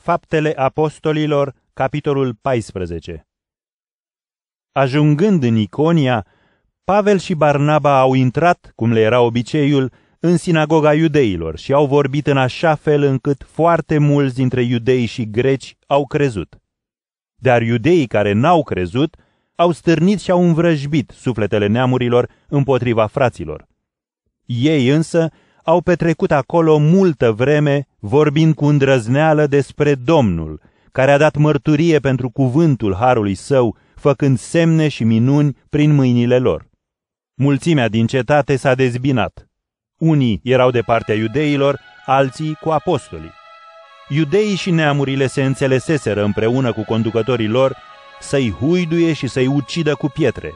Faptele Apostolilor, capitolul 14 Ajungând în Iconia, Pavel și Barnaba au intrat, cum le era obiceiul, în sinagoga iudeilor și au vorbit în așa fel încât foarte mulți dintre iudei și greci au crezut. Dar iudeii care n-au crezut au stârnit și au învrăjbit sufletele neamurilor împotriva fraților. Ei însă au petrecut acolo multă vreme vorbind cu îndrăzneală despre Domnul, care a dat mărturie pentru cuvântul harului său, făcând semne și minuni prin mâinile lor. Mulțimea din cetate s-a dezbinat. Unii erau de partea iudeilor, alții cu apostolii. Iudeii și neamurile se înțeleseseră împreună cu conducătorii lor să-i huiduie și să-i ucidă cu pietre.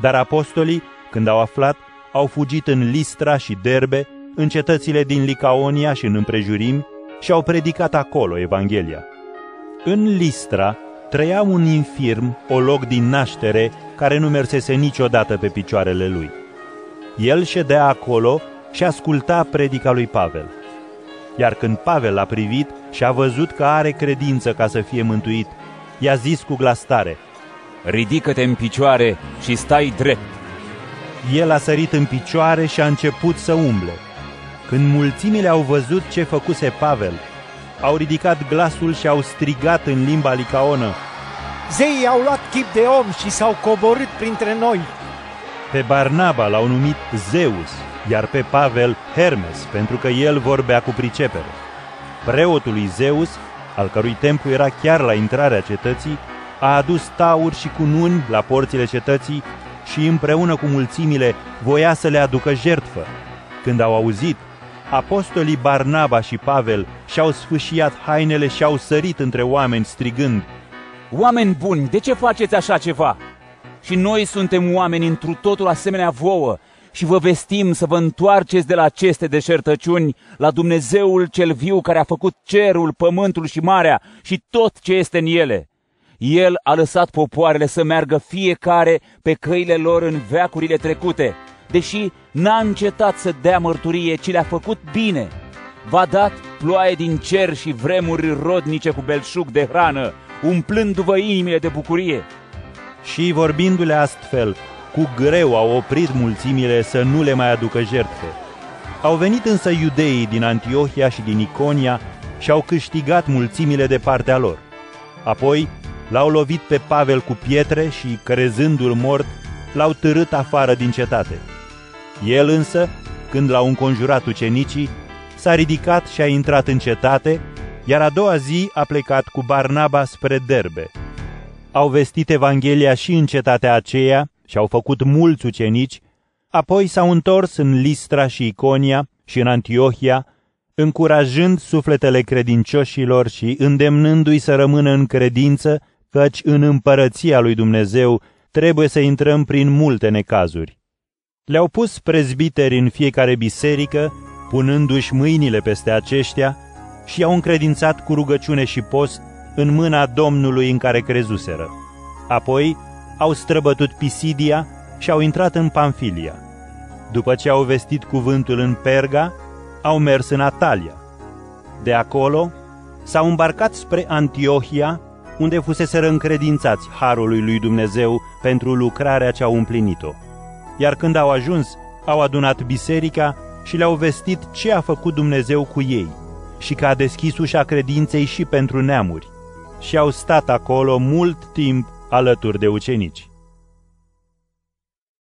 Dar apostolii, când au aflat, au fugit în Listra și Derbe, în cetățile din Licaonia și în împrejurimi, și au predicat acolo Evanghelia. În Listra trăia un infirm, o loc din naștere, care nu mersese niciodată pe picioarele lui. El ședea acolo și asculta predica lui Pavel. Iar când Pavel l-a privit și a văzut că are credință ca să fie mântuit, i-a zis cu glas tare, Ridică-te în picioare și stai drept. El a sărit în picioare și a început să umble. Când mulțimile au văzut ce făcuse Pavel, au ridicat glasul și au strigat în limba licaonă, Zeii au luat chip de om și s-au coborât printre noi. Pe Barnaba l-au numit Zeus, iar pe Pavel Hermes, pentru că el vorbea cu pricepere. Preotul lui Zeus, al cărui templu era chiar la intrarea cetății, a adus tauri și cununi la porțile cetății și împreună cu mulțimile voia să le aducă jertfă. Când au auzit, apostolii Barnaba și Pavel și-au sfâșiat hainele și au sărit între oameni strigând, Oameni buni, de ce faceți așa ceva? Și noi suntem oameni întru totul asemenea vouă și vă vestim să vă întoarceți de la aceste deșertăciuni la Dumnezeul cel viu care a făcut cerul, pământul și marea și tot ce este în ele. El a lăsat popoarele să meargă fiecare pe căile lor în veacurile trecute, deși n-a încetat să dea mărturie, ci le-a făcut bine. V-a dat ploaie din cer și vremuri rodnice cu belșug de hrană, umplându-vă inimile de bucurie. Și vorbindu-le astfel, cu greu au oprit mulțimile să nu le mai aducă jertfe. Au venit însă iudeii din Antiohia și din Iconia și au câștigat mulțimile de partea lor. Apoi l-au lovit pe Pavel cu pietre și, crezându-l mort, l-au târât afară din cetate. El însă, când l-au înconjurat ucenicii, s-a ridicat și a intrat în cetate, iar a doua zi a plecat cu Barnaba spre Derbe. Au vestit Evanghelia și în cetatea aceea și au făcut mulți ucenici, apoi s-au întors în Listra și Iconia și în Antiohia, încurajând sufletele credincioșilor și îndemnându-i să rămână în credință, căci în împărăția lui Dumnezeu trebuie să intrăm prin multe necazuri. Le-au pus prezbiteri în fiecare biserică, punându-și mâinile peste aceștia, și i-au încredințat cu rugăciune și post în mâna Domnului în care crezuseră. Apoi au străbătut Pisidia și au intrat în Pamfilia. După ce au vestit cuvântul în Perga, au mers în Atalia. De acolo s-au îmbarcat spre Antiohia, unde fuseseră încredințați harului lui Dumnezeu pentru lucrarea ce au împlinit-o. Iar când au ajuns, au adunat biserica și le-au vestit ce a făcut Dumnezeu cu ei și că a deschis ușa credinței și pentru neamuri. Și au stat acolo mult timp alături de ucenici.